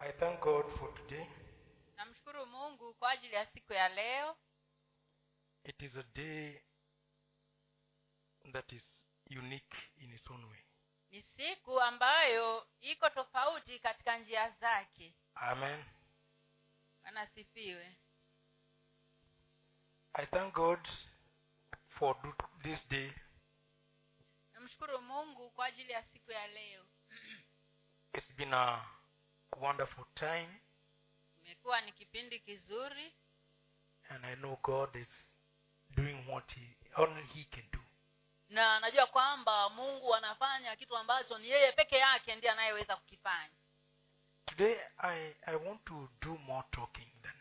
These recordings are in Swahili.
I thank God for today. namshukuru mungu kwa ajili ya siku ya leo It is a day that is unique in its own way. ni siku ambayo iko tofauti katika njia zake Amen. anasifiwe I thank God for do- this day. namshukuru mungu kwa ajili ya siku ya leo It's been a wonderful time, imekuwa ni kipindi kizuri. And I know God is doing what He only He can do. na najua kwamba mungu anafanya kitu ambacho ni yeye peke yake ndiye anayeweza kukifanya. Today, I, I want to do more talking than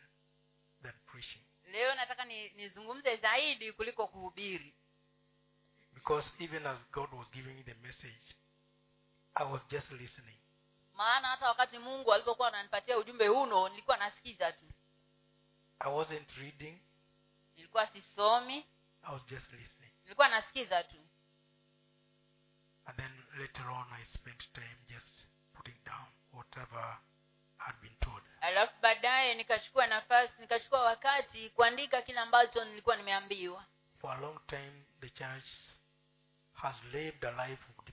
than preaching. Leo nataka ni- nizungumze zaidi kuliko kuhubiri. Because even as God was giving me the message, I was just listening. Maana hata wakati mungu alipokuwa ananipatia ujumbe huno nilikuwa nasikiza tu I wasn't reading, nilikuwa sisomi I was just listening. nilikuwa nasikiza tu And then later on, I spent time just putting down whatever had been told. alafu baadaye nikachukua nafasi nikachukua wakati kuandika kile ambacho nilikuwa nimeambiwa For a long time, the church has lived a life of.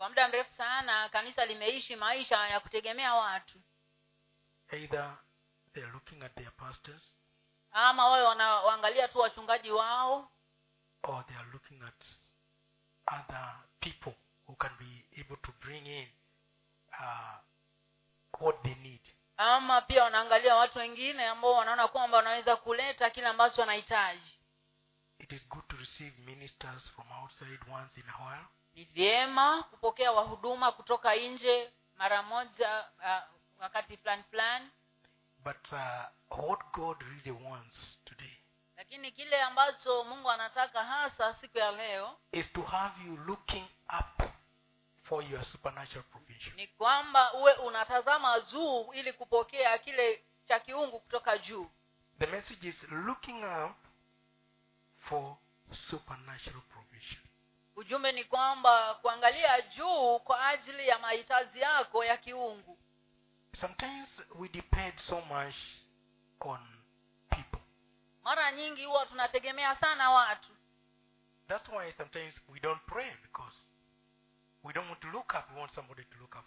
Kwa muda mrefu sana kanisa limeishi maisha ya kutegemea watu. Either they are looking at their pastors ama wawe wanaangalia tu wachungaji wao. or they are looking at other people who can be able to bring in uh, what they need. ama pia wanaangalia watu wengine ambao wanaona kwamba wanaweza kuleta kile ambacho wanahitaji. It is good to receive ministers from outside once in a while, ni vyema kupokea wahuduma kutoka nje mara moja uh, wakati fulani fulani but uh, what God really wants today lakini kile ambacho mungu anataka hasa siku ya leo is to have you looking up for your supernatural provision. ni kwamba uwe unatazama juu ili kupokea kile cha kiungu kutoka juu The message is looking up for supernatural provision. Ujumbe ni kwamba kuangalia juu kwa ajili ya mahitaji yako ya kiungu Sometimes we depend so much on people. mara nyingi huwa tunategemea sana watu That's why sometimes we don't pray because we don't want to look up. We want somebody to look up.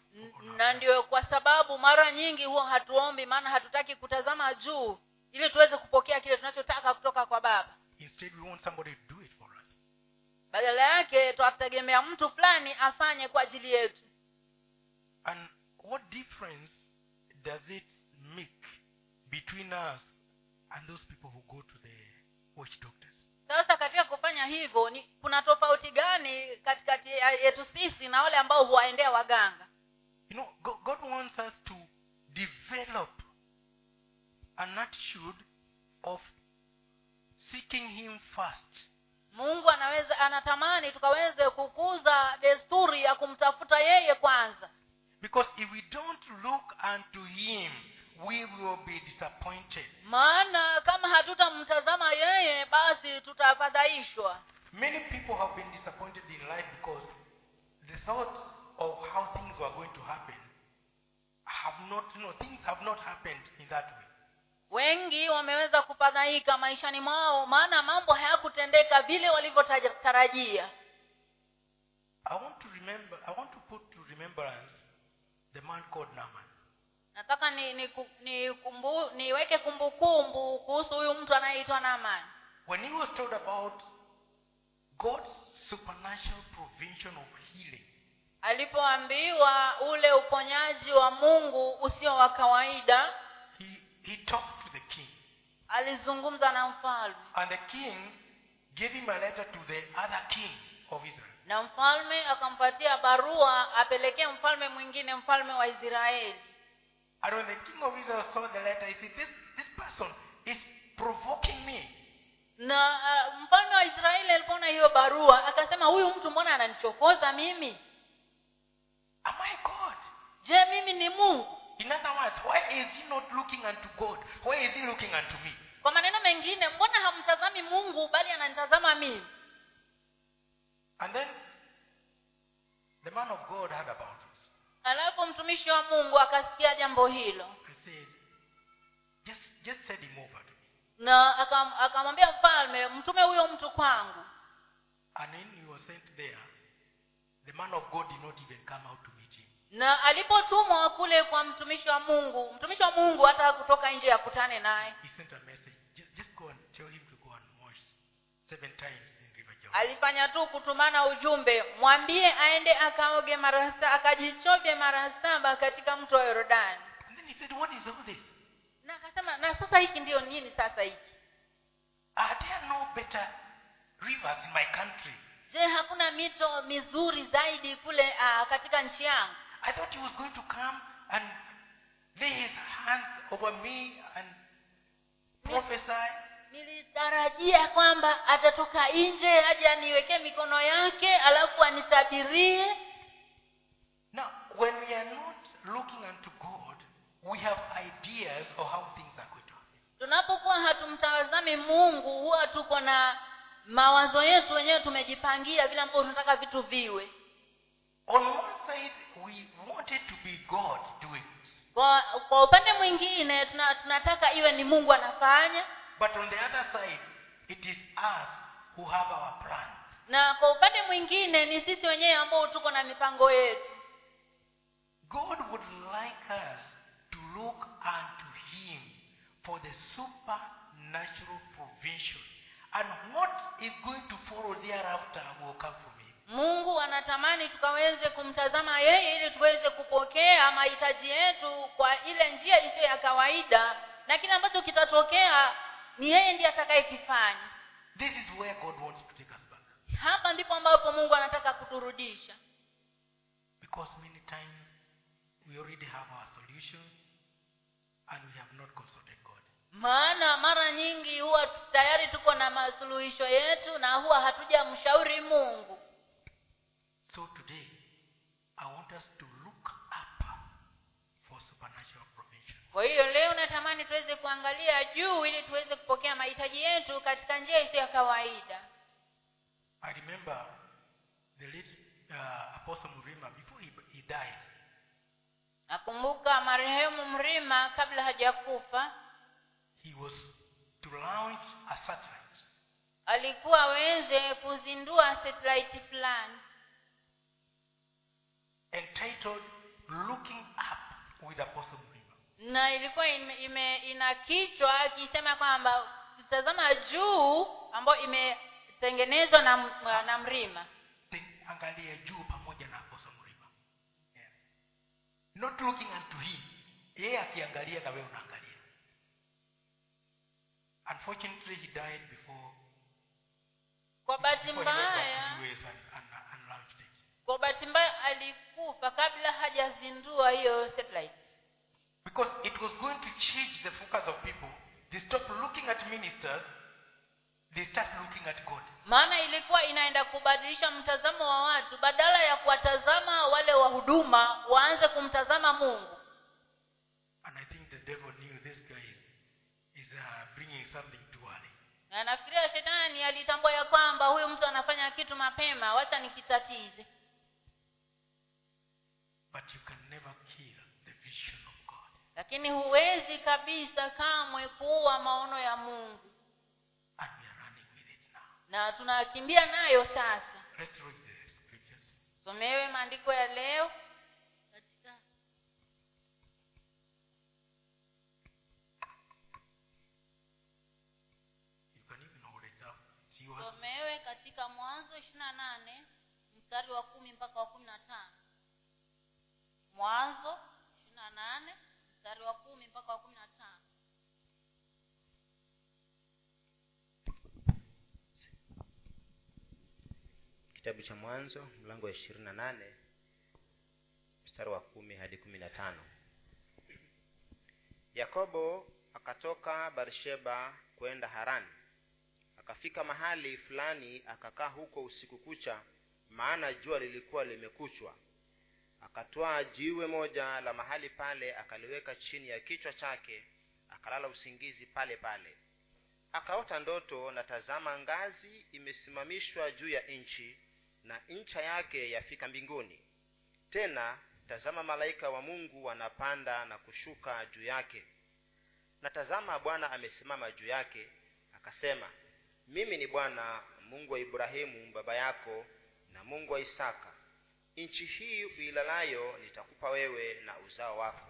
Na ndio kwa sababu mara nyingi huwa hatuombi maana hatutaki kutazama juu ili tuweze kupokea kile tunachotaka kutoka kwa baba Instead, we want somebody to do. Badala yake twategemea mtu fulani afanye kwa ajili yetu And what difference does it make between us and those people who go to the watch doctors? sasa katika kufanya hivyo ni kuna tofauti gani katikati yetu sisi na wale ambao huwaendea waganga You know, God, God wants us to develop an attitude of seeking Him first. Mungu anaweza anatamani tukaweze kukuza desturi ya kumtafuta yeye kwanza Because if we don't look unto Him, we will be disappointed. maana kama hatutamtazama yeye basi tutafadhaishwa Many people have been disappointed in life because the thoughts of how things were going to happen have not, you know, things have not happened in that way. Wengi wameweza kufadhaika maishani mwao maana mambo hayakutendeka vile walivyotarajia I want to remember, I want to put to remembrance the man called Naaman. nataka ni, ni, ni kumbu, niweke kumbukumbu kuhusu huyu mtu anayeitwa naman When he was told about God's supernatural provision of healing, alipoambiwa ule uponyaji wa mungu usio wa kawaida he, he talked. Alizungumza na mfalme And the king gave him a letter to the other king of Israel. na mfalme akampatia barua apelekee mfalme mwingine mfalme wa israeli And when the king of Israel saw the letter, he said, This, this person is provoking me. na uh, mfalme wa israeli alipoona hiyo barua akasema huyu mtu mbona ananichokoza mimi Am I God? je mimi ni mungu In other words, why is he not looking unto God? Why is he looking unto me? Kwa maneno mengine mbona hamtazami mungu bali ananitazama mimi And then the man of God heard about it. alafu mtumishi wa mungu akasikia jambo hilo said, just, just send him over to me. na akamwambia mfalme mtume huyo mtu kwangu And when he was sent there, the man of God did not even come out to meet him. na alipotumwa kule kwa mtumishi wa mungu mtumishi wa mungu hata kutoka nje akutane naye He sent a message. Just, just go and tell him to go and wash seven times in River Jordan. alifanya tu kutumana ujumbe mwambie aende akaoge mara akajichovye mara saba katika mto wa yordani And then he said, What is all this? na akasema na sasa hiki ndiyo nini sasa hiki Are there no better rivers in my country? je hakuna mito mizuri zaidi kule uh, katika nchi yangu I thought he was going to come and lay his hands over me and prophesy. Nilitarajia kwamba atatoka nje aje aniwekee mikono yake alafu anitabirie. Now, when we are not looking unto God, we have ideas of how things are going to happen. tunapokuwa hatumtazami mungu huwa tuko na mawazo yetu wenyewe tumejipangia vile ambavyo tunataka vitu viwe. On one side, we wanted to be God doing kwa, kwa upande mwingine tuna, tunataka iwe ni mungu anafanya But on the other side, it is us who have our plan. na kwa upande mwingine ni sisi wenyewe ambao tuko na mipango yetu God would like us to look unto Him for the supernatural provision. And what is going to follow thereafter will come from Him. mungu anatamani tukaweze kumtazama yeye ili tuweze kupokea mahitaji yetu kwa ile njia isiyo ya kawaida na kile ambacho kitatokea ni yeye ndiye atakayekifanya This is where God wants to take us back. hapa ndipo ambapo mungu anataka kuturudisha Because many times we already have our solutions and we have not consulted God. maana mara nyingi huwa tayari tuko na masuluhisho yetu na huwa hatujamshauri mungu So today, I want us to look up for supernatural provision. Kwa hiyo leo natamani tuweze kuangalia juu ili tuweze kupokea mahitaji yetu katika njia isiyo ya kawaida I remember the late uh, Apostle mrima before he, he died, nakumbuka marehemu mrima kabla hajakufa he was to launch a satellite. alikuwa aweze kuzindua satellite fulani entitled Looking Up with Apostle. Na ilikuwa ime, ime, ina kichwa akisema kwamba tazama juu ambayo imetengenezwa na, na mrima angalia juu pamoja na Apostle mrima Yeah. Not looking unto him. Yeye akiangalia na wewe unaangalia. Unfortunately he died before kwa bahati mbaya kwa bahati mbaya alikufa kabla hajazindua hiyo satellite Because it was going to change the focus of people. They stop looking at ministers, they start looking at God. maana ilikuwa inaenda kubadilisha mtazamo wa watu badala ya kuwatazama wale wa huduma waanze kumtazama mungu And I think the devil knew this guy is, is uh, bringing something too early. na nafikiria shetani alitambua ya kwamba huyu mtu anafanya kitu mapema wacha nikitatize But you can never kill the vision of God. Lakini huwezi kabisa kamwe kuua maono ya mungu And we are running with it now. na tunakimbia nayo sasa Let's read the scriptures. somewe maandiko ya leo katika You can even hold it up. It's yours. somewe katika mwanzo ishiri na nane mstari wa kumi mpaka wa kumi na tano mwanzo ishiri na nane mstari wa kumi mpaka wa kumi na tano. Kitabu cha mwanzo mlango wa ishirini na nane mstari wa kumi hadi kumi na tano. Yakobo akatoka barsheba kwenda harani. Akafika mahali fulani akakaa huko usiku kucha maana jua lilikuwa limekuchwa akatwaa jiwe moja la mahali pale akaliweka chini ya kichwa chake akalala usingizi pale pale. Akaota ndoto na tazama ngazi imesimamishwa juu ya nchi na ncha yake yafika mbinguni. Tena tazama malaika wa mungu wanapanda na kushuka juu yake. Na tazama bwana amesimama juu yake akasema mimi ni bwana mungu wa ibrahimu baba yako na mungu wa isaka nchi hii uilalayo nitakupa wewe na uzao wako.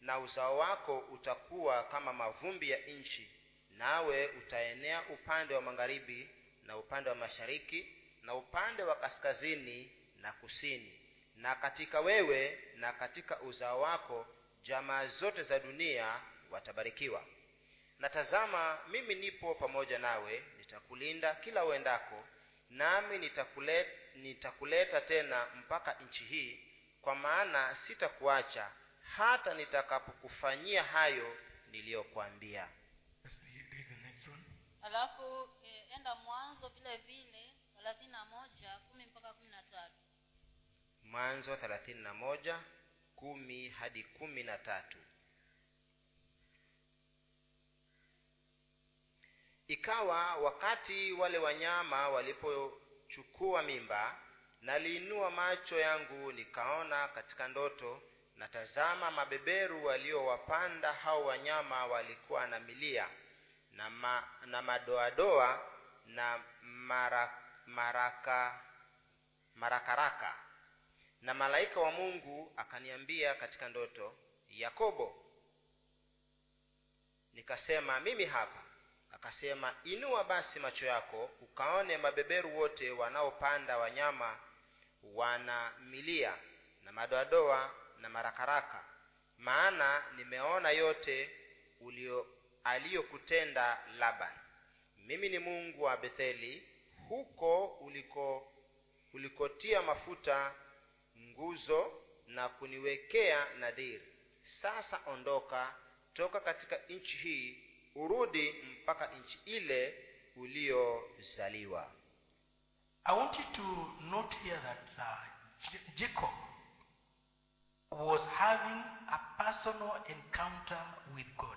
Na uzao wako utakuwa kama mavumbi ya nchi nawe utaenea upande wa magharibi na upande wa mashariki na upande wa kaskazini na kusini. Na katika wewe na katika uzao wako jamaa zote za dunia watabarikiwa. Na tazama mimi nipo pamoja nawe nitakulinda kila uendako nami nitakuleta, nitakuleta tena mpaka nchi hii kwa maana sitakuacha hata nitakapokufanyia hayo one. alafu e, enda mwanzo vile vile thelathini na moja kumi mpaka kumi na tatu mwanzo thelathini na moja kumi hadi kumi na tatu ikawa wakati wale wanyama walipochukua mimba naliinua macho yangu nikaona katika ndoto na tazama mabeberu waliowapanda hao wanyama walikuwa na milia na, ma, na madoadoa na mara, maraka marakaraka. Na malaika wa mungu akaniambia katika ndoto yakobo. Nikasema mimi hapa akasema inua basi macho yako ukaone mabeberu wote wanaopanda wanyama wana milia na madoadoa na marakaraka. Maana nimeona yote ulio aliyokutenda laban. Mimi ni mungu wa betheli huko uliko ulikotia mafuta nguzo na kuniwekea nadhiri. Sasa ondoka toka katika nchi hii urudi mpaka nchi ile uliyozaliwa I want you to note here that uh, Jacob was having a personal encounter with God.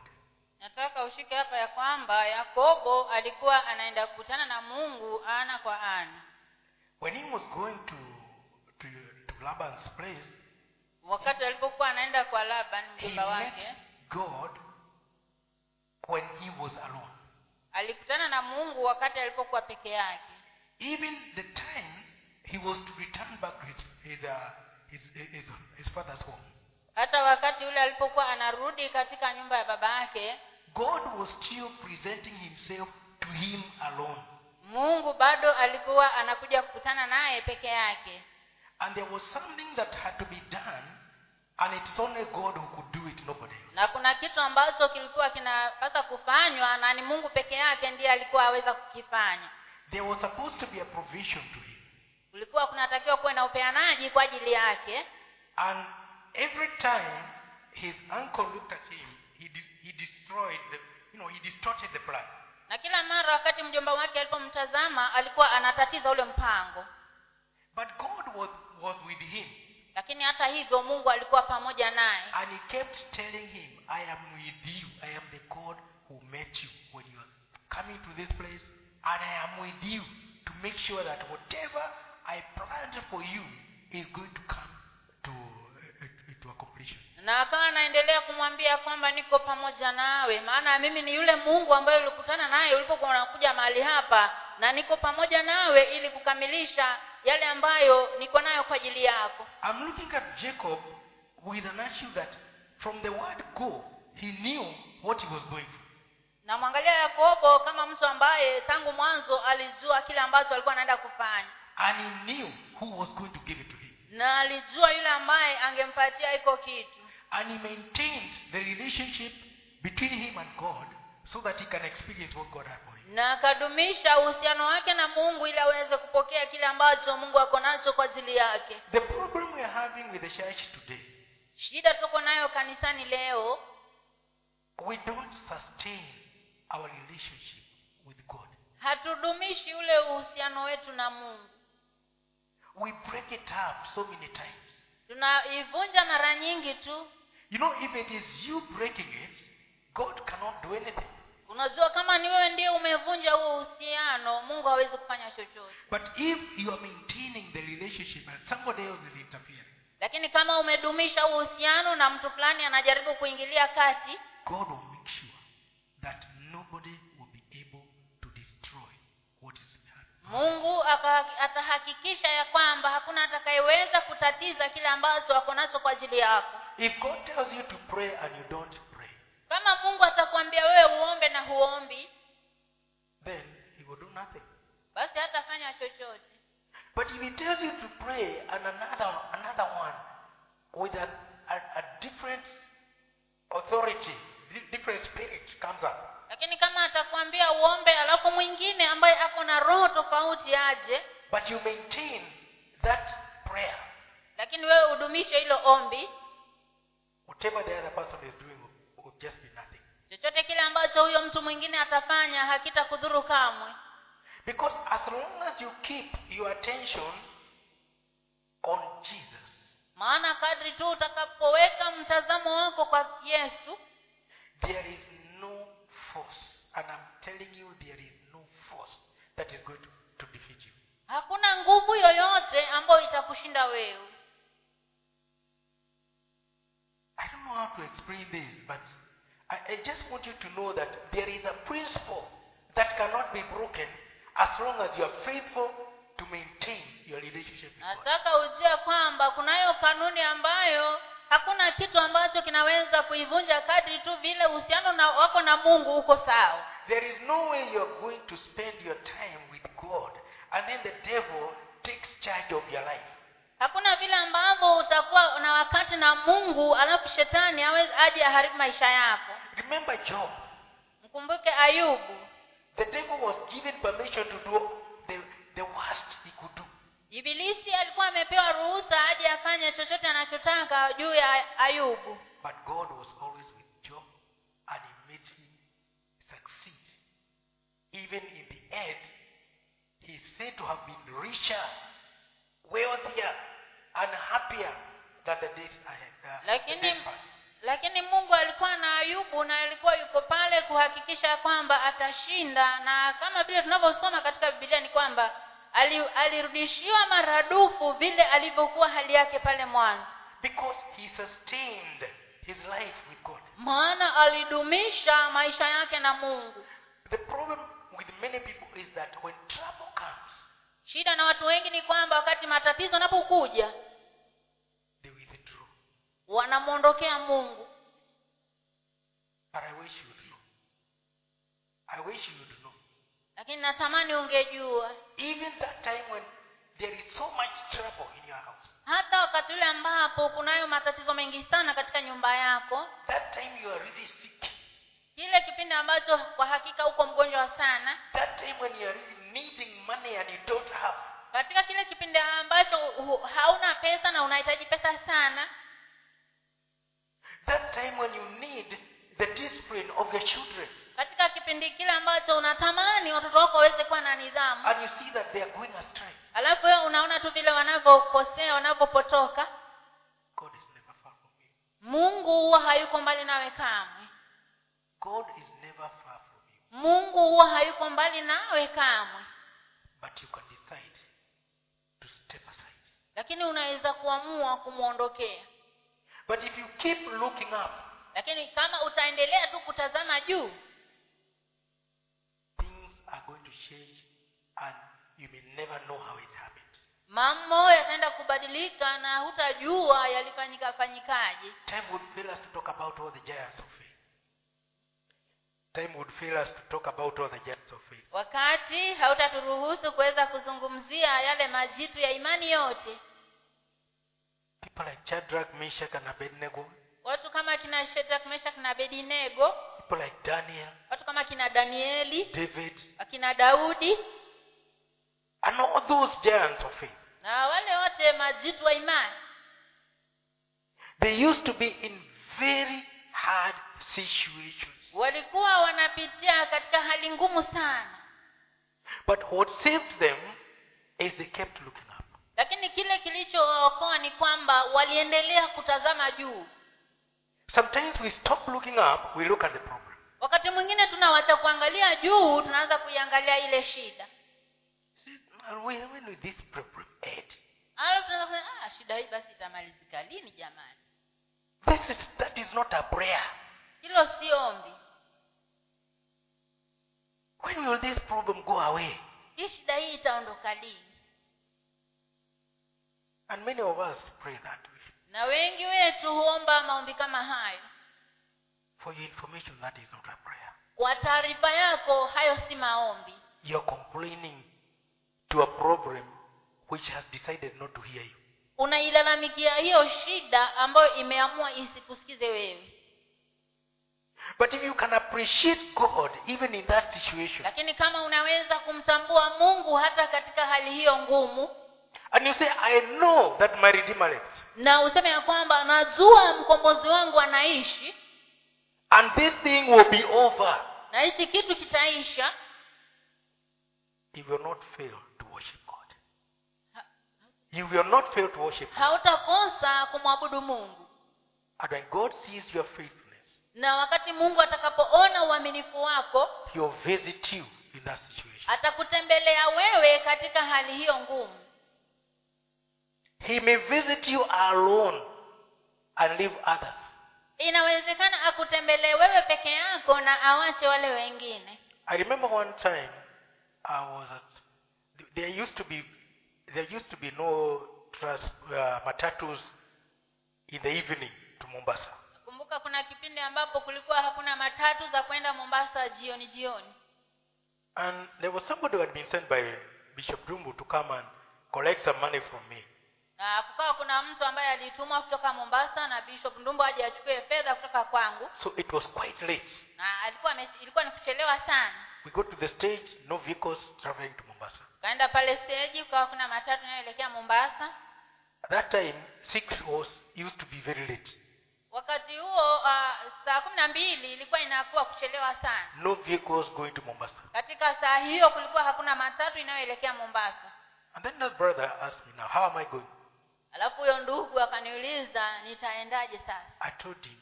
nataka ushike hapa ya kwamba yakobo alikuwa anaenda kukutana na mungu ana kwa ana When he was going to, to, to Laban's place, wakati alipokuwa anaenda kwa laban mjomba wake God when he was alone. alikutana na mungu wakati alipokuwa peke yake Even the time he was to return back to his, his, uh, his, his, his father's home, hata wakati ule alipokuwa anarudi katika nyumba ya baba yake God was still presenting himself to him alone. mungu bado alikuwa anakuja kukutana naye peke yake And there was something that had to be done, and it's only God who could do it, nobody else. na kuna kitu ambacho kilikuwa kinapasa kufanywa na ni mungu peke yake ndiye alikuwa aweza kukifanya There was supposed to be a provision to him. kulikuwa kunatakiwa kuwe na upeanaji kwa ajili yake And every time his uncle looked at him, he, he destroyed the, you know, he distorted the plan. na kila mara wakati mjomba wake alipomtazama alikuwa anatatiza ule mpango But God was, was with him. Lakini hata hivyo mungu alikuwa pamoja naye And he kept telling him, I am with you. I am the God who met you when you are coming to this place. And I am with you to make sure that whatever I planned for you is going to come to, uh, to accomplishment. na akawa anaendelea kumwambia kwamba niko pamoja nawe maana mimi ni yule mungu ambaye ulikutana naye ulipokuwa unakuja mahali hapa na niko pamoja nawe ili kukamilisha yale ambayo niko nayo kwa ajili yako I'm looking at Jacob with an issue that from the word go, he knew what he was going through. namwangalia yakobo kama mtu ambaye tangu mwanzo alijua kile ambacho alikuwa anaenda kufanya And he knew who was going to give it to him. na alijua yule ambaye angempatia iko kitu And he maintained the relationship between him and God so that he can experience what God had. Na akadumisha uhusiano wake na mungu ili aweze kupokea kile ambacho mungu ako nacho kwa ajili yake The problem we are having with the church today, shida tuko nayo kanisani leo we don't sustain our relationship with God. hatudumishi ule uhusiano wetu na mungu We break it up so many times. tunaivunja mara nyingi tu You know, if it is you breaking it, God cannot do anything. Unajua kama ni wewe ndiye umevunja huo uhusiano mungu hawezi kufanya chochote. But if you are maintaining the relationship and somebody else is interfering, lakini kama umedumisha uhusiano na mtu fulani anajaribu kuingilia kati God will make sure that nobody will be able to destroy what is mungu atahakikisha ya kwamba hakuna atakayeweza kutatiza kile ambacho ako nacho kwa ajili yako. If God tells you to pray and you don't kama mungu atakwambia wewe uombe na huombi then He will do nothing. basi hatafanya chochote. But if He tells you to pray and another another one with a, a, a different authority, different spirit comes up, lakini kama atakwambia uombe alafu mwingine ambaye ako na roho tofauti aje but you maintain that prayer, lakini wewe udumishe hilo ombi whatever the other person is doing just be nothing. chochote kile ambacho huyo mtu mwingine atafanya hakitakudhuru kamwe Because as long as you keep your attention on Jesus, maana kadri tu utakapoweka mtazamo wako kwa yesu there is no force, and I'm telling you, there is no force that is going to, to defeat you. hakuna nguvu yoyote ambayo itakushinda wewe I don't know how to explain this, but I, I just want you to know that there is a principle that cannot be broken as long as you are faithful to maintain your relationship with God. nataka ujue kwamba kunayo kanuni ambayo hakuna kitu ambacho kinaweza kuivunja kadri tu vile uhusiano na wako na mungu uko sawa There is no way you are going to spend your time with God and then the devil takes charge of your life. hakuna vile ambavyo utakuwa na wakati na mungu alafu shetani aje aharibu maisha yako Remember Job. mkumbuke ayubu The devil was given permission to do the, the worst he could do. ibilisi alikuwa amepewa ruhusa aje afanye chochote anachotaka juu ya ayubu But God was always with Job and he made him succeed. Even in the end, he is said to have been richer, wealthier, and happier than the days ahead. Uh, the lakini days past. Lakini mungu alikuwa na ayubu na alikuwa yuko pale kuhakikisha kwamba atashinda na kama vile tunavyosoma katika bibilia ni kwamba ali, alirudishiwa maradufu vile alivyokuwa hali yake pale mwanzo Because he sustained his life with God. maana alidumisha maisha yake na mungu The problem with many people is that when trouble comes, shida na watu wengi ni kwamba wakati matatizo yanapokuja withdraw. Wanamwondokea mungu But I wish you would know. I wish you would know. lakini natamani ungejua Even that time when there is so much trouble in your house, hata wakati ule ambapo kunayo matatizo mengi sana katika nyumba yako that time you are really sick, kile kipindi ambacho kwa hakika uko mgonjwa sana that time when you are really needing money and you don't have, katika kile kipindi ambacho hauna pesa na unahitaji pesa sana that time when you need the discipline of the children, katika kipindi kile ambacho unatamani watoto wako waweze kuwa na nidhamu. And you see that they are going astray, alafu wewe unaona tu vile wanavyokosea wanavyopotoka. God is never far from you. mungu huwa hayuko mbali nawe kamwe. God is never far from you. mungu huwa hayuko mbali nawe kamwe. But you can decide to step aside. lakini unaweza kuamua kumwondokea But if you keep looking up, lakini kama utaendelea tu kutazama juu things are going to change and you may never know how it happened. mambo yataenda kubadilika na hutajua yalifanyika fanyikaje Time would fail us to talk about all the giants of faith. Time would fail us to talk about all the giants of faith. wakati hautaturuhusu kuweza kuzungumzia yale majitu ya imani yote People like Shadrach, Meshach, and Abednego, watu kama kina shedrak meshak na abedinego people like Daniel, watu kama kina danieli. David, akina daudi. And all those giants of faith. na wale wote majitu wa imani. They used to be in very hard situations. walikuwa wanapitia katika hali ngumu sana. But what saved them is they kept looking. Lakini kile kilichookoa ni kwamba waliendelea kutazama juu Sometimes we stop looking up, we look at the problem. wakati mwingine tunawacha kuangalia juu tunaanza kuiangalia ile shida when when will this problem end? ah, shida hii basi itamalizika lini jamani This is, that is not a prayer. hilo si ombi When will this problem go away? hii shida hii itaondoka lini And many of us pray that way. na wengi wetu huomba maombi kama hayo For your information, that is not a prayer. kwa taarifa yako hayo si maombi You're complaining to a problem which has decided not to hear you. unailalamikia hiyo shida ambayo imeamua isikusikize wewe But if you can appreciate God even in that situation, lakini kama unaweza kumtambua mungu hata katika hali hiyo ngumu and you say, I know that my Redeemer lives, na useme ya kwamba najua mkombozi wangu anaishi. And this thing will be over, na hichi kitu kitaisha. You will not fail to worship God. You will not fail to worship hautakosa kumwabudu mungu. And when God sees your faithfulness, na wakati mungu atakapoona uaminifu wako He will visit you in that situation. atakutembelea wewe katika hali hiyo ngumu He may visit you alone and leave others. inawezekana akutembelee wewe peke yako na awache wale wengine I remember one time I was at, there used to be there used to be no trans, uh, matatus in the evening to Mombasa. kumbuka kuna kipindi ambapo kulikuwa hakuna matatu za kwenda mombasa jioni jioni And there was somebody who had been sent by Bishop Dumbu to come and collect some money from me. Na kukawa kuna mtu ambaye alitumwa kutoka mombasa na bishop ndumbo aje achukue fedha kutoka kwangu So it was quite late. na alikuwa ilikuwa ni kuchelewa sana We got to the stage, no vehicles traveling to Mombasa. kaenda pale steji kukawa kuna matatu inayoelekea mombasa At that time, six was used to be very late. wakati huo uh, saa kumi na mbili ilikuwa inakuwa kuchelewa sana No vehicles going to Mombasa. katika saa hiyo kulikuwa hakuna matatu inayoelekea mombasa And then that brother asked me, now how am I going? Alafu huyo ndugu akaniuliza nitaendaje sasa I told him,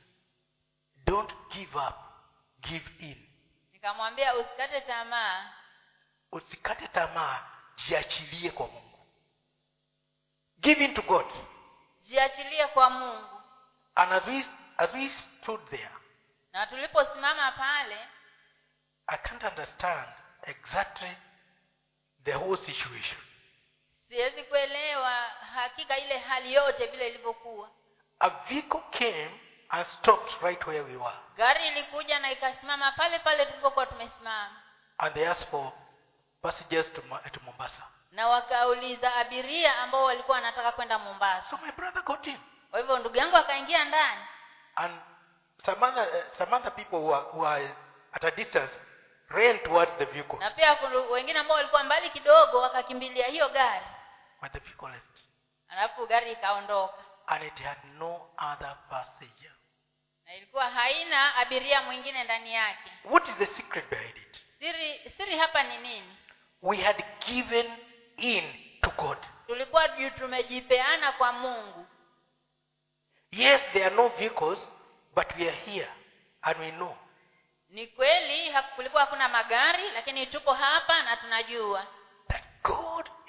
don't give up, give in. nikamwambia usikate tamaa Usikate tamaa, jiachilie kwa Mungu. Give in to God. jiachilie kwa mungu And as we as we stood there, na tuliposimama pale I can't understand exactly the whole situation. Siwezi kuelewa hakika ile hali yote vile ilivyokuwa A vehicle came and stopped right where we were. gari ilikuja na ikasimama pale pale tulipokuwa tumesimama And they asked for passengers to, to Mombasa. na wakauliza abiria ambao walikuwa wanataka kwenda mombasa So my brother got in. kwa hivyo ndugu yangu akaingia ndani And some other, some other people who are, who are at a distance ran towards the vehicle. na pia wengine ambao walikuwa mbali kidogo wakakimbilia hiyo gari But the vehicle left. alafu gari ikaondoka And it had no other passenger. na ilikuwa haina abiria mwingine ndani yake What is the secret behind it? siri siri hapa ni nini We had given in to God. tulikuwa tumejipeana kwa mungu Yes, there are no vehicles, but we are here and we know ni kweli kulikuwa hakuna magari lakini tupo hapa na tunajua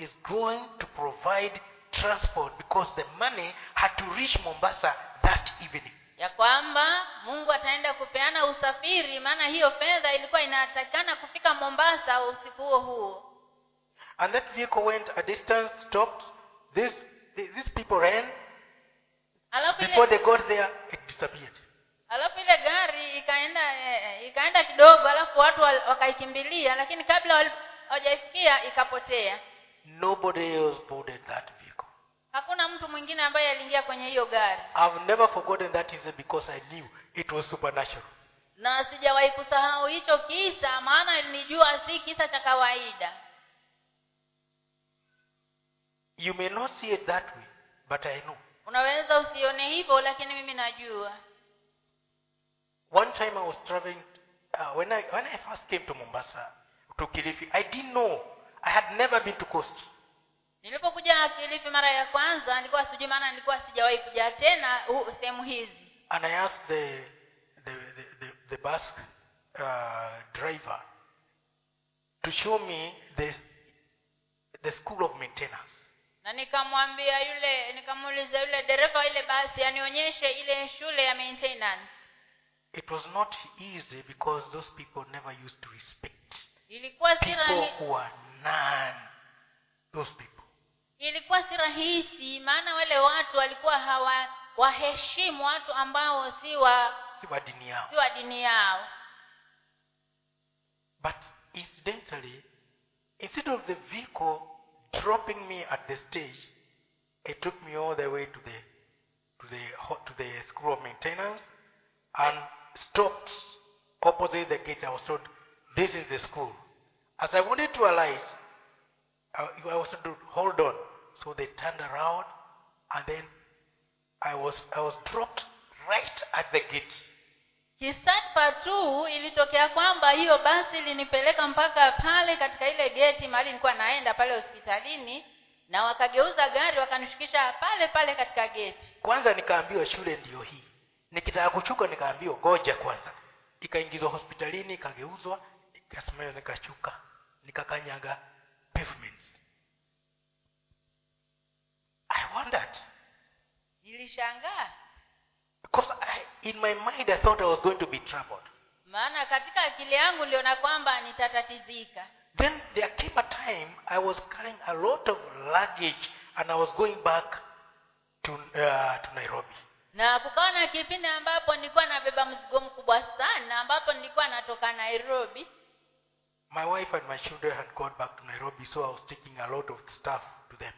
is going to provide transport because the money had to reach Mombasa that evening. ya kwamba mungu ataenda kupeana usafiri maana hiyo fedha ilikuwa inatakikana kufika mombasa usiku huo huo And that vehicle went a distance, stopped. This, these people ran. Before they got there, it disappeared. alafu ile gari ikaenda eh, ikaenda kidogo alafu watu wakaikimbilia lakini kabla hawajaifikia ikapotea Nobody else boarded that vehicle. hakuna mtu mwingine ambaye aliingia kwenye hiyo gari I've never forgotten that is because I knew it was supernatural. na sijawahi kusahau hicho kisa maana nilijua si kisa cha kawaida You may not see it that way, but I know. unaweza usione hivyo lakini mimi najua One time I was traveling, uh, when, I, when I first came to Mombasa, to Kilifi, I didn't know. I had never been to coast. nilipokuja kilifi mara ya kwanza nilikuwa sijui maana nilikuwa sijawahi kuja tena sehemu hizi And I asked the, the, the, the, the bus uh, driver to show me the, the school of maintenance. na nikamwambia yule nikamuuliza yule dereva ile basi anionyeshe ile shule ya maintenance It was not easy because those people never used to respect ilikuwa si people who are none. Those people. ilikuwa si rahisi maana wale watu walikuwa hawa waheshimu watu ambao si wa Si wa dini yao. si wa dini yao But incidentally, instead of the vehicle dropping me at the stage, it took me all the way to the to the to the school of maintenance and stopped opposite the gate. I was told, "This is the school." As I wanted to alight, I, I was to "Hold on." So they turned around, and then I was I was dropped right at the gate. kisatpa tu ilitokea kwamba hiyo basi ilinipeleka mpaka pale katika ile geti mahali nilikuwa naenda pale hospitalini na wakageuza gari wakanishukisha pale pale katika geti kwanza nikaambiwa shule ndiyo hii nikitaka kuchuka nikaambiwa goja kwanza ikaingizwa hospitalini ikageuzwa ikasimama nikachuka nikakanyaga pavements. I wondered. Nilishangaa. Because I, in my mind i thought i was going to be troubled. Maana katika akili yangu niliona kwamba nitatatizika. Then there came a time i was carrying a lot of luggage and i was going back to, uh, to nairobi. Na kukawa na kipindi ambapo nilikuwa nabeba mzigo mkubwa sana ambapo nilikuwa natoka nairobi my wife and my children had gone back to nairobi so i was taking a lot of stuff to them.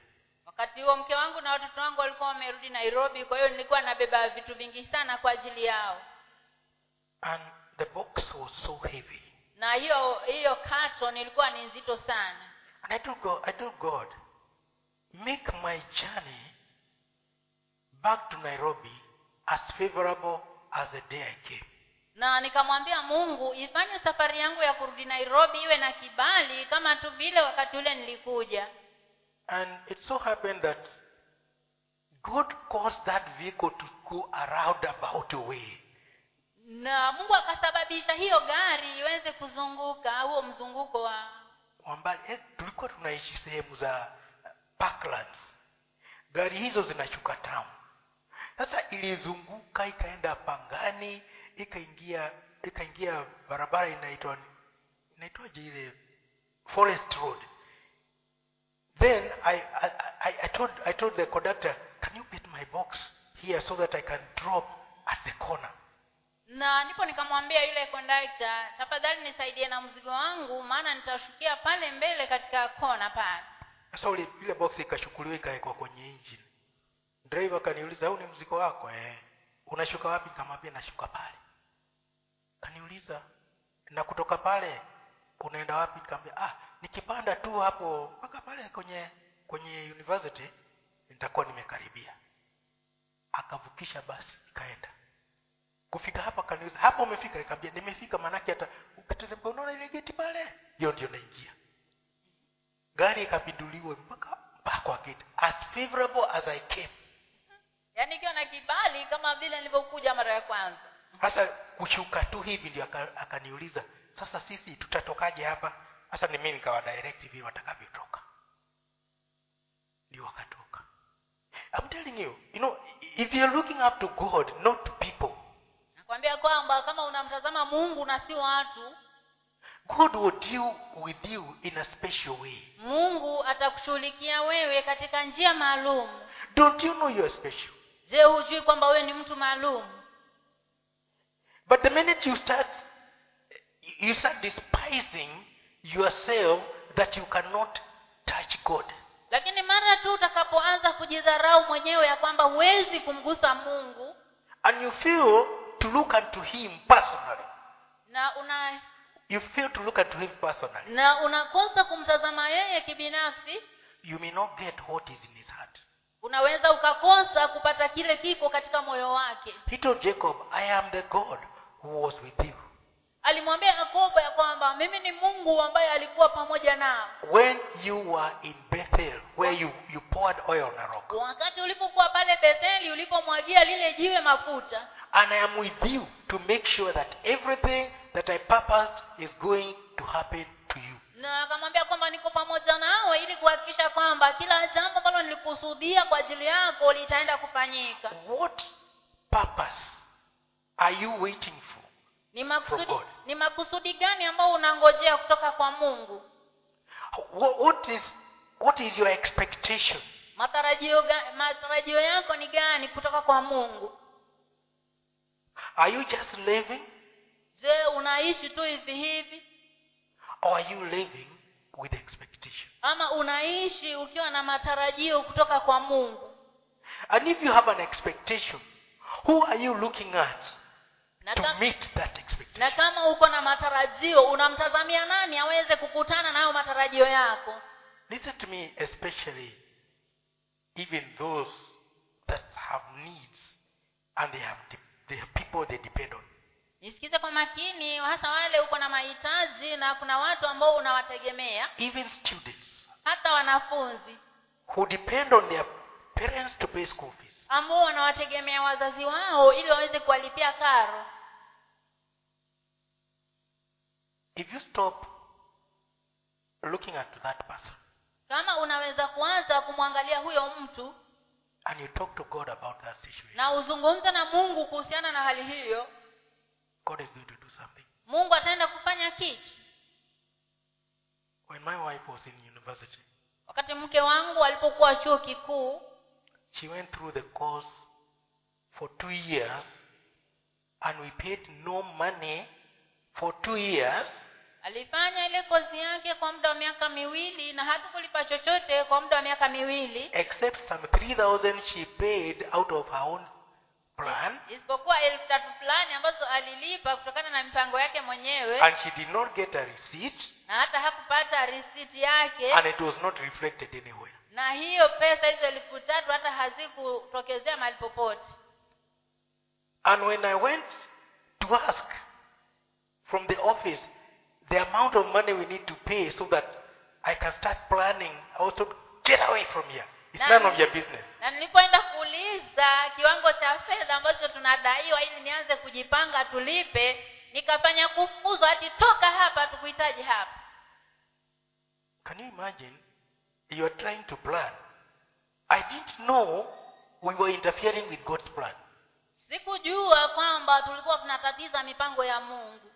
Wakati huo mke wangu na watoto wangu walikuwa wamerudi nairobi kwa hiyo nilikuwa nabeba vitu vingi sana kwa ajili yao. And the box was so heavy. Na hiyo hiyo carton ilikuwa ni nzito sana. And i told god, I told god make my journey back to nairobi as favorable as the day i came na nikamwambia mungu ifanye safari yangu ya kurudi nairobi iwe na kibali kama tu vile wakati ule nilikuja. And it so happened that god caused that vehicle to go around about way. Na mungu akasababisha hiyo gari iweze kuzunguka huo mzunguko wa wambali eh, tulikuwa tunaishi sehemu za uh, parklands. Gari hizo zinashuka town. Sasa ilizunguka ikaenda pangani ikaingia ikaingia barabara inaitwa inaitwaje ile forest road. Then I, I, I, I, told, I told the conductor can you get my box here so that i can drop at the corner? Na ndipo nikamwambia yule kondakta tafadhali nisaidie na mzigo wangu maana nitashukia pale mbele katika kona pale. Sasa ule ile box ikashukuliwa ikawekwa kwenye engine. Driver akaniuliza huu ni mzigo wako eh? Unashuka wapi? Nikamwambia nashuka pale kaniuliza na kutoka pale unaenda wapi? Nikamwambia ah nikipanda tu hapo mpaka pale kwenye kwenye university nitakuwa nimekaribia. Akavukisha basi ikaenda. Kufika hapa kaniuliza hapo umefika? Nikamwambia nimefika maanake hata ukiteremka unaona ile geti pale hiyo ndio naingia. Gari ikapinduliwe mpaka mpaka kwa gate as favorable as i came. Yaani ikiwa na kibali kama vile nilivyokuja mara ya kwanza. Sasa kushuka tu hivi ndio aka- akaniuliza sasa sisi tutatokaje hapa? Sasa ni mi nikawa hivi watakavyotoka. Ndio wakatoka. I'm telling you you know if you're looking up to god not to people. Nakwambia kwamba kama unamtazama mungu na si watu god will deal with you in a special way. Mungu atakushughulikia wewe katika njia maalum. Don't you know you're special? Je hujui kwamba wewe ni mtu maalum But the minute you start, you start despising yourself that you cannot touch God. lakini mara tu utakapoanza kujidharau mwenyewe ya kwamba huwezi kumgusa mungu And you feel to look unto Him personally. na una You feel to look unto Him personally. na unakosa kumtazama yeye kibinafsi You may not get what is in His heart. unaweza ukakosa kupata kile kiko katika moyo wake He told Jacob, I am the God who was with him alimwambia yakobo ya kwamba mimi ni mungu ambaye alikuwa pamoja nao When you were in Bethel, where you, you poured oil on a rock. wakati ulipokuwa pale betheli ulipomwagia lile jiwe mafuta And I am with you to make sure that everything that I purposed is going to happen to you. na akamwambia kwamba niko pamoja nawe ili kuhakikisha kwamba kila jambo ambalo nilikusudia kwa ajili yako litaenda kufanyika What purpose are you waiting? Ni makusudi, ni makusudi gani ambao unangojea kutoka kwa mungu? What, what is what is your expectation? matarajio matarajio yako ni gani kutoka kwa mungu? Are you just living? Je unaishi tu hivi hivi? Or are you living with expectation? ama unaishi ukiwa na matarajio kutoka kwa mungu? And if you have an expectation, who are you looking at na, to meet that expectation? na kama uko na matarajio unamtazamia nani aweze kukutana nayo matarajio yako Listen to me, especially even those that have needs and they have de- they have people they depend on. nisikize kwa makini hasa wale uko na mahitaji na kuna watu ambao unawategemea Even students hata wanafunzi who depend on their parents to pay school fees. ambao wanawategemea wazazi wao ili waweze kuwalipia karo If you stop looking at that person kama unaweza kuanza kumwangalia huyo mtu and you talk to God about that situation, na uzungumze na mungu kuhusiana na hali hiyo God is going to do something. mungu ataenda kufanya kitu When my wife was in university, wakati mke wangu alipokuwa chuo kikuu she went through the course for two years and we paid no money for two years alifanya ile kozi yake kwa muda wa miaka miwili na hatukulipa chochote kwa muda wa miaka miwili. Except some 3000 she paid out of her own plan. Isipokuwa elfu tatu fulani ambazo alilipa kutokana na mipango yake mwenyewe. And she did not get a receipt. Na hata hakupata risiti yake. And it was not reflected anywhere. Na hiyo pesa hizo elfu tatu hata hazikutokezea mahali popote. And when i went to ask from the office the amount of money we need to pay so that i can start planning was get away from here it's none of your business na nilipoenda kuuliza kiwango cha fedha ambacho tunadaiwa ili nianze kujipanga tulipe nikafanya kufuzwa hati toka hapa tukuhitaji hapa Can you imagine? You are trying to plan. I didn't know we were interfering with God's plan. sikujua kwamba tulikuwa tunatatiza mipango ya mungu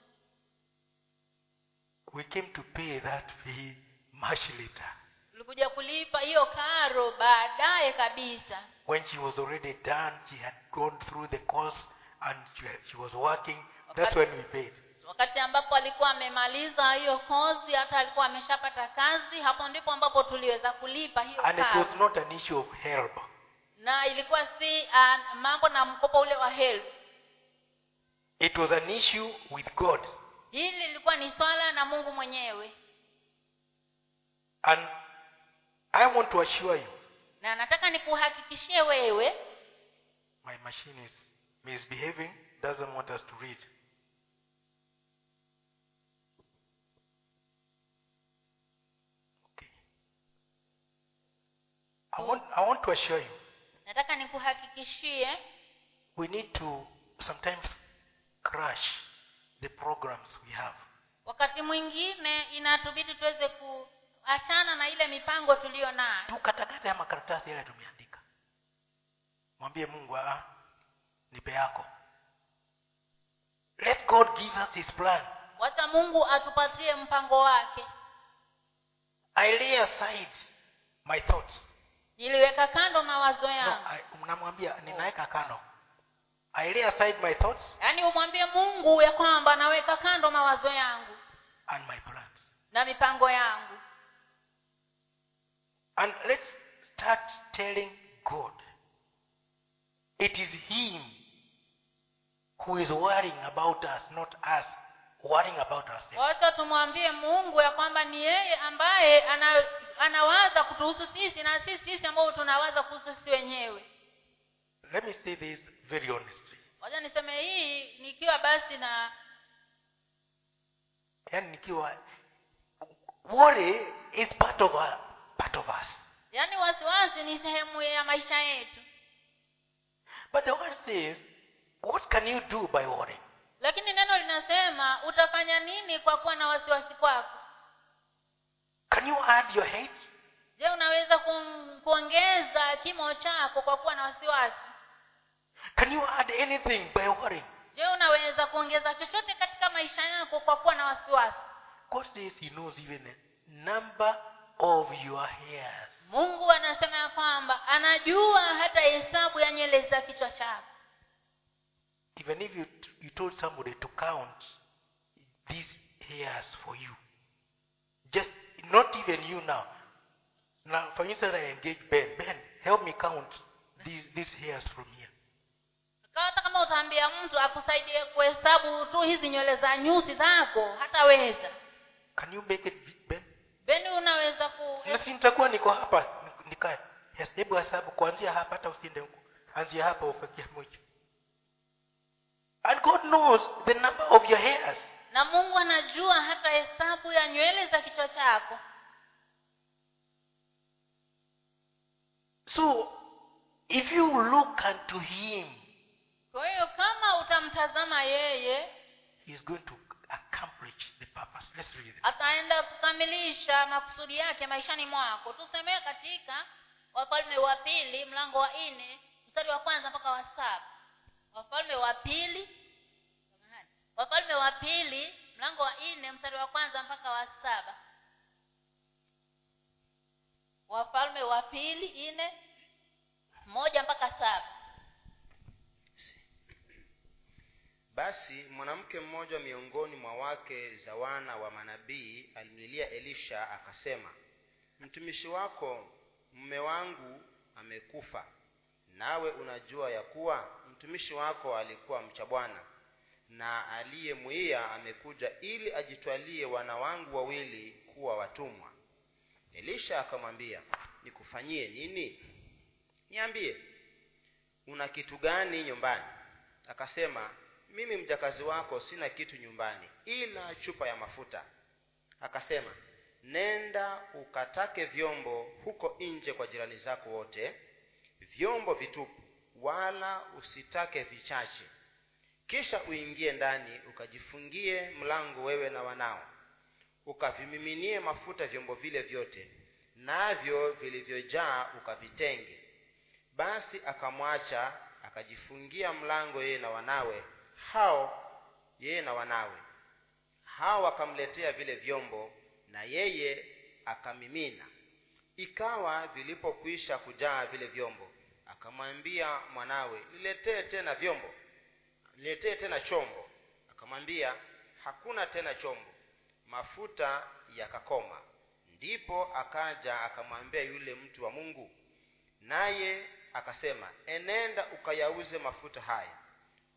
We came to pay that fee much later. tulikuja kulipa hiyo karo baadaye kabisa When she was already done, she had gone through the course and she, was working. That's when we paid. wakati ambapo alikuwa amemaliza hiyo kozi hata alikuwa ameshapata kazi hapo ndipo ambapo tuliweza kulipa hiyo And it was not an issue of help. na ilikuwa si uh, mambo na mkopo ule wa help It was an issue with God. Hili lilikuwa ni swala na mungu mwenyewe And I want to assure you, na nataka nikuhakikishie wewe my machine is misbehaving, doesn't want us to read. Okay. I want, I want to assure you, nataka nikuhakikishie we need to sometimes crash the programs we have. wakati mwingine inatubidi tuweze kuachana na ile mipango tuliyo nayo. Tukatakata ya makaratasi yale tumeandika. Mwambie mungu aa nipe yako. Let god give us his plan. Wacha mungu atupatie mpango wake. I lay aside my thoughts. Niliweka kando mawazo yangu. No, mnamwambia ninaweka kando i lay aside my thoughts yaani umwambie mungu ya kwamba naweka kando mawazo yangu and my plans. na mipango yangu. And let's start telling god it is him who is worrying about us not us worrying about wacha tumwambie mungu ya kwamba ni yeye ambaye ana, anawaza kutuhusu sisi na sisi sisi ambao tunawaza kuhusu sisi wenyewe. Let me say this very honestly. Wacha niseme hii nikiwa basi na yaani nikiwa worry is part of, our, part of us. Yaani wasiwasi ni sehemu ya maisha yetu. But the word says what can you do by worrying? Lakini neno linasema utafanya nini kwa kuwa na wasiwasi kwako? Can you add your hate? Je unaweza kuongeza kimo chako kwa kuwa na wasiwasi Can you add anything by worrying? je unaweza kuongeza chochote katika maisha yako kwa kuwa na wasiwasi God says He knows even the number of your hairs. mungu anasema ya kwamba anajua hata hesabu ya nywele za kichwa chako Even if you, you told somebody to count these hairs for you, just not even you now. Now, for instance, I engage Ben. Ben, help me count these, these hairs from here. Hata kama utaambia mtu akusaidie kuhesabu tu hizi nywele za nyusi zako hataweza. Can you make it, Ben? unaweza ku na si nitakuwa niko hapa nikae. Yes, hebu hesabu kuanzia hapa hata usiende huko. Anzia hapa ufikia mwisho. And god knows the number of your hairs. Na mungu anajua hata hesabu ya nywele za kichwa chako. So if you look unto him kwa hiyo kama utamtazama yeye going to accomplish the purpose. Let's read it. ataenda kukamilisha makusudi yake maishani mwako. Tusemee katika wafalme wa pili mlango wa nne mstari wa kwanza mpaka wa saba. Wafalme wa pili wafalme wa pili mlango wa nne mstari wa kwanza mpaka wa saba. Wafalme wa pili nne moja mpaka saba basi mwanamke mmoja miongoni mwa wake za wana wa manabii alimlilia elisha akasema mtumishi wako mme wangu amekufa. Nawe unajua ya kuwa mtumishi wako alikuwa mcha bwana. Na aliyemwia amekuja ili ajitwalie wana wangu wawili kuwa watumwa. Elisha akamwambia nikufanyie nini? Niambie una kitu gani nyumbani? Akasema mimi mjakazi wako sina kitu nyumbani ila chupa ya mafuta. Akasema nenda ukatake vyombo huko nje kwa jirani zako wote vyombo vitupu wala usitake vichache. Kisha uingie ndani ukajifungie mlango wewe na wanao ukavimiminie mafuta vyombo vile vyote navyo vilivyojaa ukavitenge. Basi akamwacha akajifungia mlango yeye na wanawe hao yeye na wanawe. Hao wakamletea vile vyombo na yeye akamimina. Ikawa vilipokwisha kujaa vile vyombo akamwambia mwanawe niletee tena vyombo. Niletee tena chombo. Akamwambia hakuna tena chombo. Mafuta yakakoma. Ndipo akaja akamwambia yule mtu wa mungu. Naye akasema enenda ukayauze mafuta haya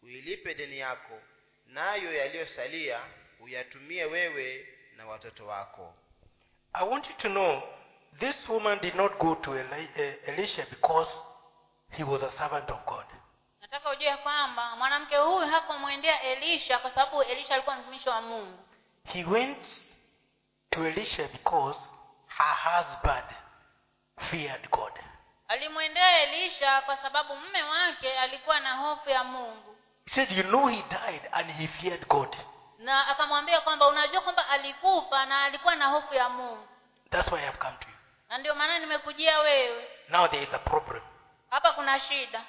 uilipe deni yako nayo yaliyosalia uyatumie wewe na watoto wako. I want you to know this woman did not go to eh, elisha because he was a servant of god. Nataka ujue kwamba mwanamke huyu hakumwendea elisha kwa sababu elisha alikuwa mtumishi wa mungu. He went to elisha because her husband feared god. Alimwendea elisha kwa sababu mme wake alikuwa na hofu ya mungu he said you know he died and he feared god. Na akamwambia kwamba unajua kwamba alikufa na alikuwa na hofu ya mungu. That's why i have come to you. Na ndio maana nimekujia wewe. Now there is a problem. Hapa kuna shida.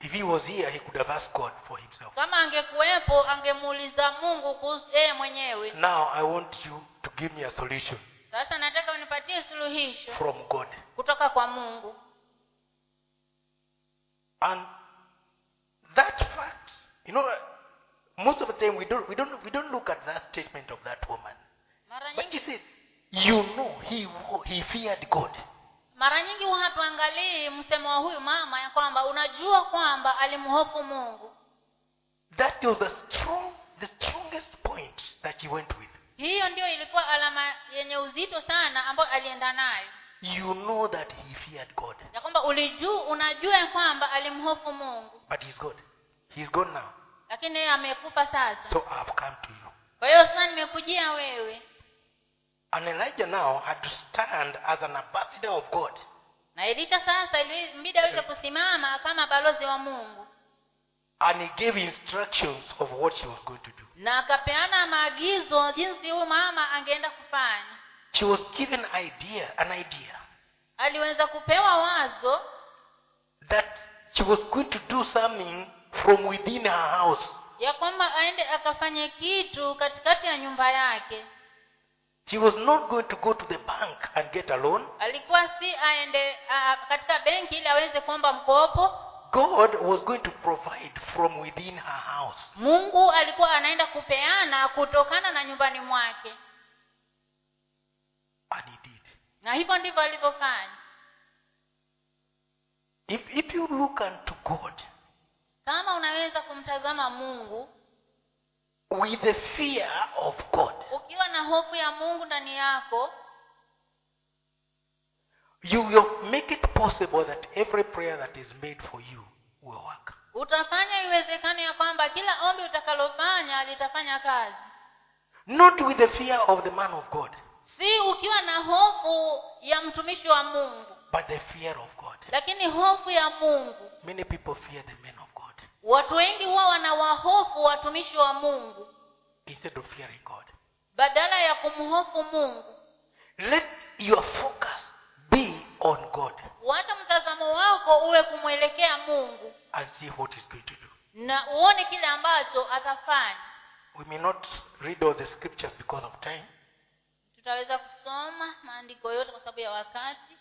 If he was here he could have asked god for himself. Kama angekuwepo angemuuliza mungu kuhusu yeye mwenyewe. Now i want you to give me a solution sasa nataka unipatie suluhisho from god. kutoka kwa mungu. And that fact you know most of the time we don't we don't we don't look at that statement of that woman. But you see you know he he feared god. Mara nyingi hatuangalii msemo wa huyu mama ya kwamba unajua kwamba alimhofu mungu. That was the strong the strongest point that he went with. Hiyo ndio ilikuwa alama yenye uzito sana ambayo alienda nayo. You know that he feared god. Ya kwamba ulijuu unajua ya kwamba alimhofu mungu. But he's god he's gone now. Lakini yeye amekufa sasa. So i've come to you. Kwa hiyo sasa nimekujia wewe. And elijah now had to stand as an ambassador of god. Na elisha sasa ilimbidi aweze kusimama kama balozi wa mungu. And he gave instructions of what she was going to do. Na akapeana maagizo jinsi huyu mama angeenda kufanya. She was given idea an idea. Aliweza kupewa wazo that she was going to do something from within her house. Ya kwamba aende akafanye kitu katikati ya nyumba yake. She was not going to go to the bank and get a loan. Alikuwa si aende katika benki ili aweze kuomba mkopo. God was going to provide from within her house. Mungu alikuwa anaenda kupeana kutokana na nyumbani mwake. And he did. Na hivyo ndivyo alivyofanya. If, if you look unto god kama unaweza kumtazama mungu with the fear of god. ukiwa na hofu ya mungu ndani yako you will make it possible that every prayer that is made for you will work. utafanya iwezekane ya kwamba kila ombi utakalofanya litafanya kazi. Not with the fear of the man of god si ukiwa na hofu ya mtumishi wa mungu but the fear of god. lakini hofu ya mungu. Many people fear the watu wengi huwa wanawahofu watumishi wa mungu. Instead of fearing god. Badala ya kumhofu mungu let your focus be on god. wacha mtazamo wako uwe kumwelekea mungu. And see what he's going to do. Na uone kile ambacho atafanya. We may not read all the scriptures because of time. Tutaweza kusoma maandiko yote kwa sababu ya wakati.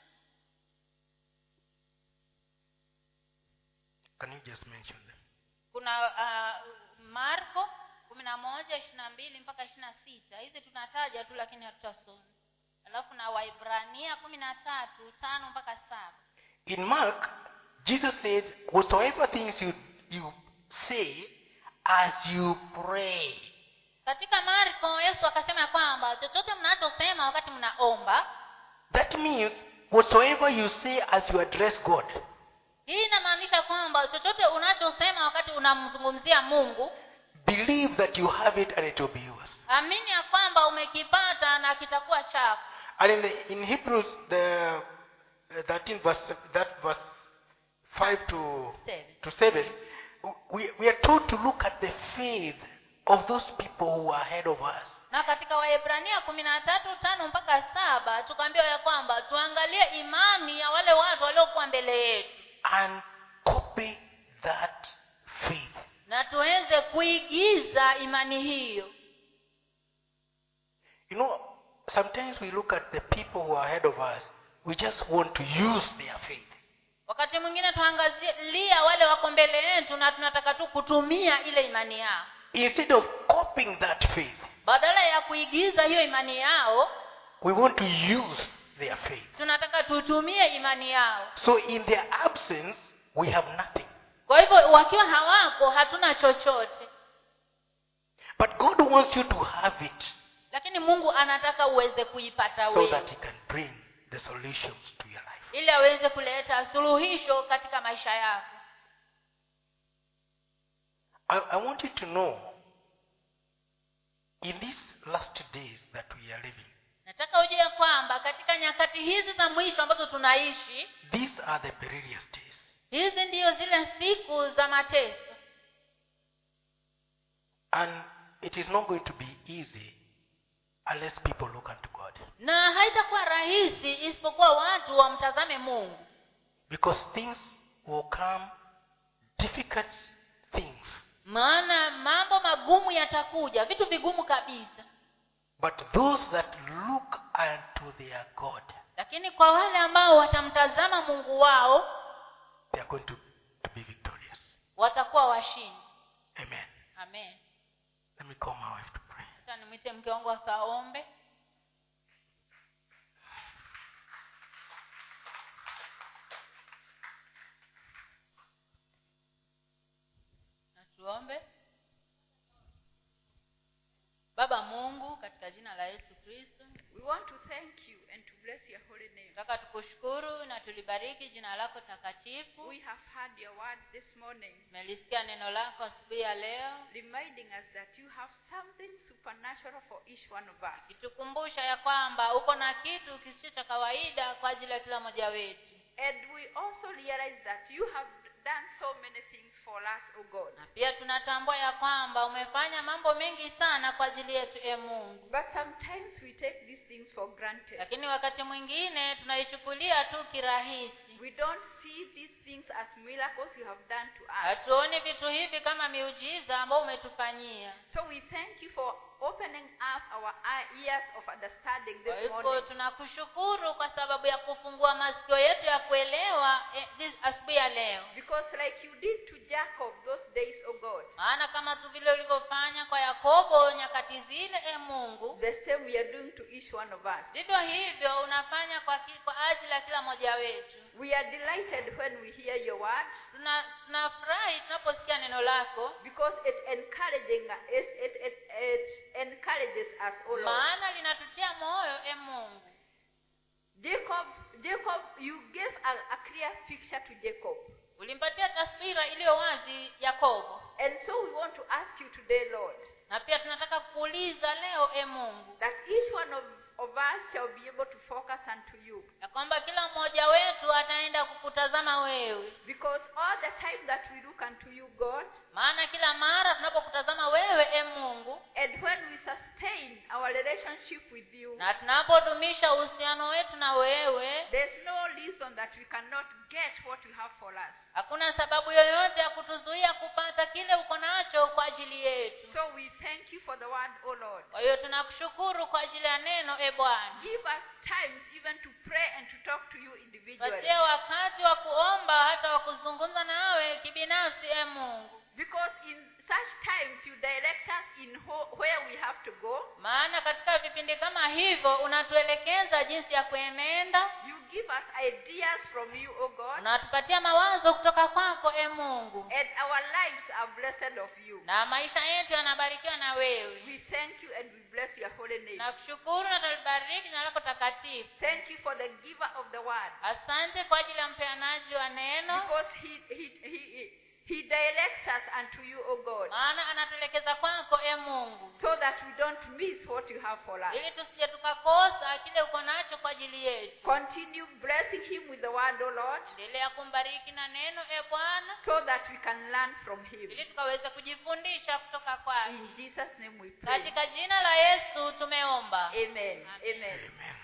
Can you just mention kuna uh, marko kumi na moja ishiri na mbili mpaka ishiri na sita. Hizi tunataja tu lakini hatutasoma. Alafu na waibrania kumi na tatu tano mpaka saba. In mark jesus said whatsoever things you, you say as you pray. Katika marko yesu akasema kwamba chochote mnachosema wakati mnaomba that means whatsoever you say as you address god hii inamaanisha kwamba chochote unachosema wakati unamzungumzia mungu believe that you have it and it will be yours. amini ya kwamba umekipata na kitakuwa chako. And in, the, in hebrews the uh, 13 verse that verse 5 to Seven. to 7 we, we are told to look at the faith of those people who are ahead of us. Na katika wahebrania kumi na tatu tano mpaka saba tukaambiwa ya kwamba tuangalie imani ya wale watu waliokuwa mbele yetu and copy that faith. Na tuweze kuigiza imani hiyo. You know sometimes we look at the people who are ahead of us we just want to use their faith. Wakati mwingine tuangalia wale wako mbele yetu na tunataka tu kutumia ile imani yao. Instead of copying that faith badala ya kuigiza hiyo imani yao we want to use their faith. Tunataka tutumie imani yao. So in their absence we have nothing. Kwa hivyo wakiwa hawako hatuna chochote. But god wants you to have it lakini mungu anataka uweze kuipata so that he can bring the solutions to your life. Ili aweze kuleta suluhisho katika maisha yako. I, I want you to know in these last days that we are living nataka uje ya kwamba katika nyakati hizi za mwisho ambazo tunaishi these are the perilous days. hizi ndiyo zile siku za mateso. And it is not going to be easy unless people look unto god. Na haitakuwa rahisi isipokuwa watu wamtazame mungu. Because things will come difficult things. Maana mambo magumu yatakuja vitu vigumu kabisa but those that look unto their god lakini kwa wale ambao watamtazama mungu wao they are going to, to be victorious. watakuwa washindi. Amen. Amen. Let me call my wife to pray. Sasa nimwite mke wangu akaombe. Tuombe baba mungu katika jina la yesu kristo. We want to thank you and to bless your holy name. nataka tukushukuru na tulibariki jina lako takatifu. We have heard your word this morning, tumelisikia neno lako asubuhi ya leo. Reminding us that you have something supernatural for each one of us. ikitukumbusha ya kwamba uko na kitu kisicho cha kawaida kwa ajili ya kila mmoja wetu. And we also realize that you have done so many things for us, O God. na pia tunatambua ya kwamba umefanya mambo mengi sana kwa ajili yetu e mungu But sometimes we take these things for granted. lakini wakati mwingine tunaichukulia tu kirahisi We don't see these things as miracles you have done to us. hatuoni vitu hivi kama miujiza ambao umetufanyia So we thank you for opening up our ears of understanding kwa this hivyo morning. tunakushukuru kwa sababu ya kufungua masikio yetu ya kuelewa eh, this- asubuhi ya leo Because like you did to Jacob those days, O God, maana kama tu vile ulivyofanya kwa yakobo nyakati zile e mungu the same we are doing to each one of us. vivyo hivyo unafanya kwa, kwa ajili ya kila mmoja wetu We are delighted when we hear your word tunafurahi tunaposikia neno lako. because it encouraging it, it, it, it encourages us, oh maana linatutia moyo e mungu. Jacob, Jacob, you gave a, a clear picture to Jacob. ulimpatia taswira iliyo wazi yakobo. And so we want to ask you today, Lord, na pia tunataka kuuliza leo e mungu that each one of, of us shall be able to focus unto you. ya kwamba kila mmoja wetu ataenda kukutazama wewe Because all the time that we look unto you, God, maana kila mara tunapokutazama wewe e mungu and when we sustain our relationship with you, na tunapodumisha uhusiano wetu na wewe there's no reason that we cannot get what you have for us. hakuna sababu yoyote ya kutuzuia kupata kile uko nacho kwa ajili yetu So we thank you for the word, O Lord. kwa hiyo tunakushukuru kwa ajili ya neno e bwana Give us times even to pray and to talk to you individually. patie wakati wa kuomba hata wa kuzungumza nawe kibinafsi e mungu Because in such times you direct us in ho- where we have to go. maana katika vipindi kama hivyo unatuelekeza jinsi ya kuenenda You give us ideas from you, O God. unatupatia mawazo kutoka kwako e mungu And our lives are blessed of you. na maisha yetu yanabarikiwa na wewe We thank you and we bless your holy name. nakushukuru na tulibariki na lako takatifu Thank you for the giver of the word. asante kwa ajili ya mpeanaji wa neno Because he, he, he, he, he directs us unto you, O God. maana anatuelekeza kwako e mungu So that we don't miss what you have for us. ili tusije tukakosa kile uko nacho kwa ajili yetu Continue blessing him with the word, O Lord. endelea kumbariki na neno e bwana So that we can learn from him. ili tukaweze kujifundisha kutoka kwake In Jesus' name we pray. katika jina la yesu tumeomba Amen. Amen. Amen.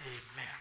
Amen.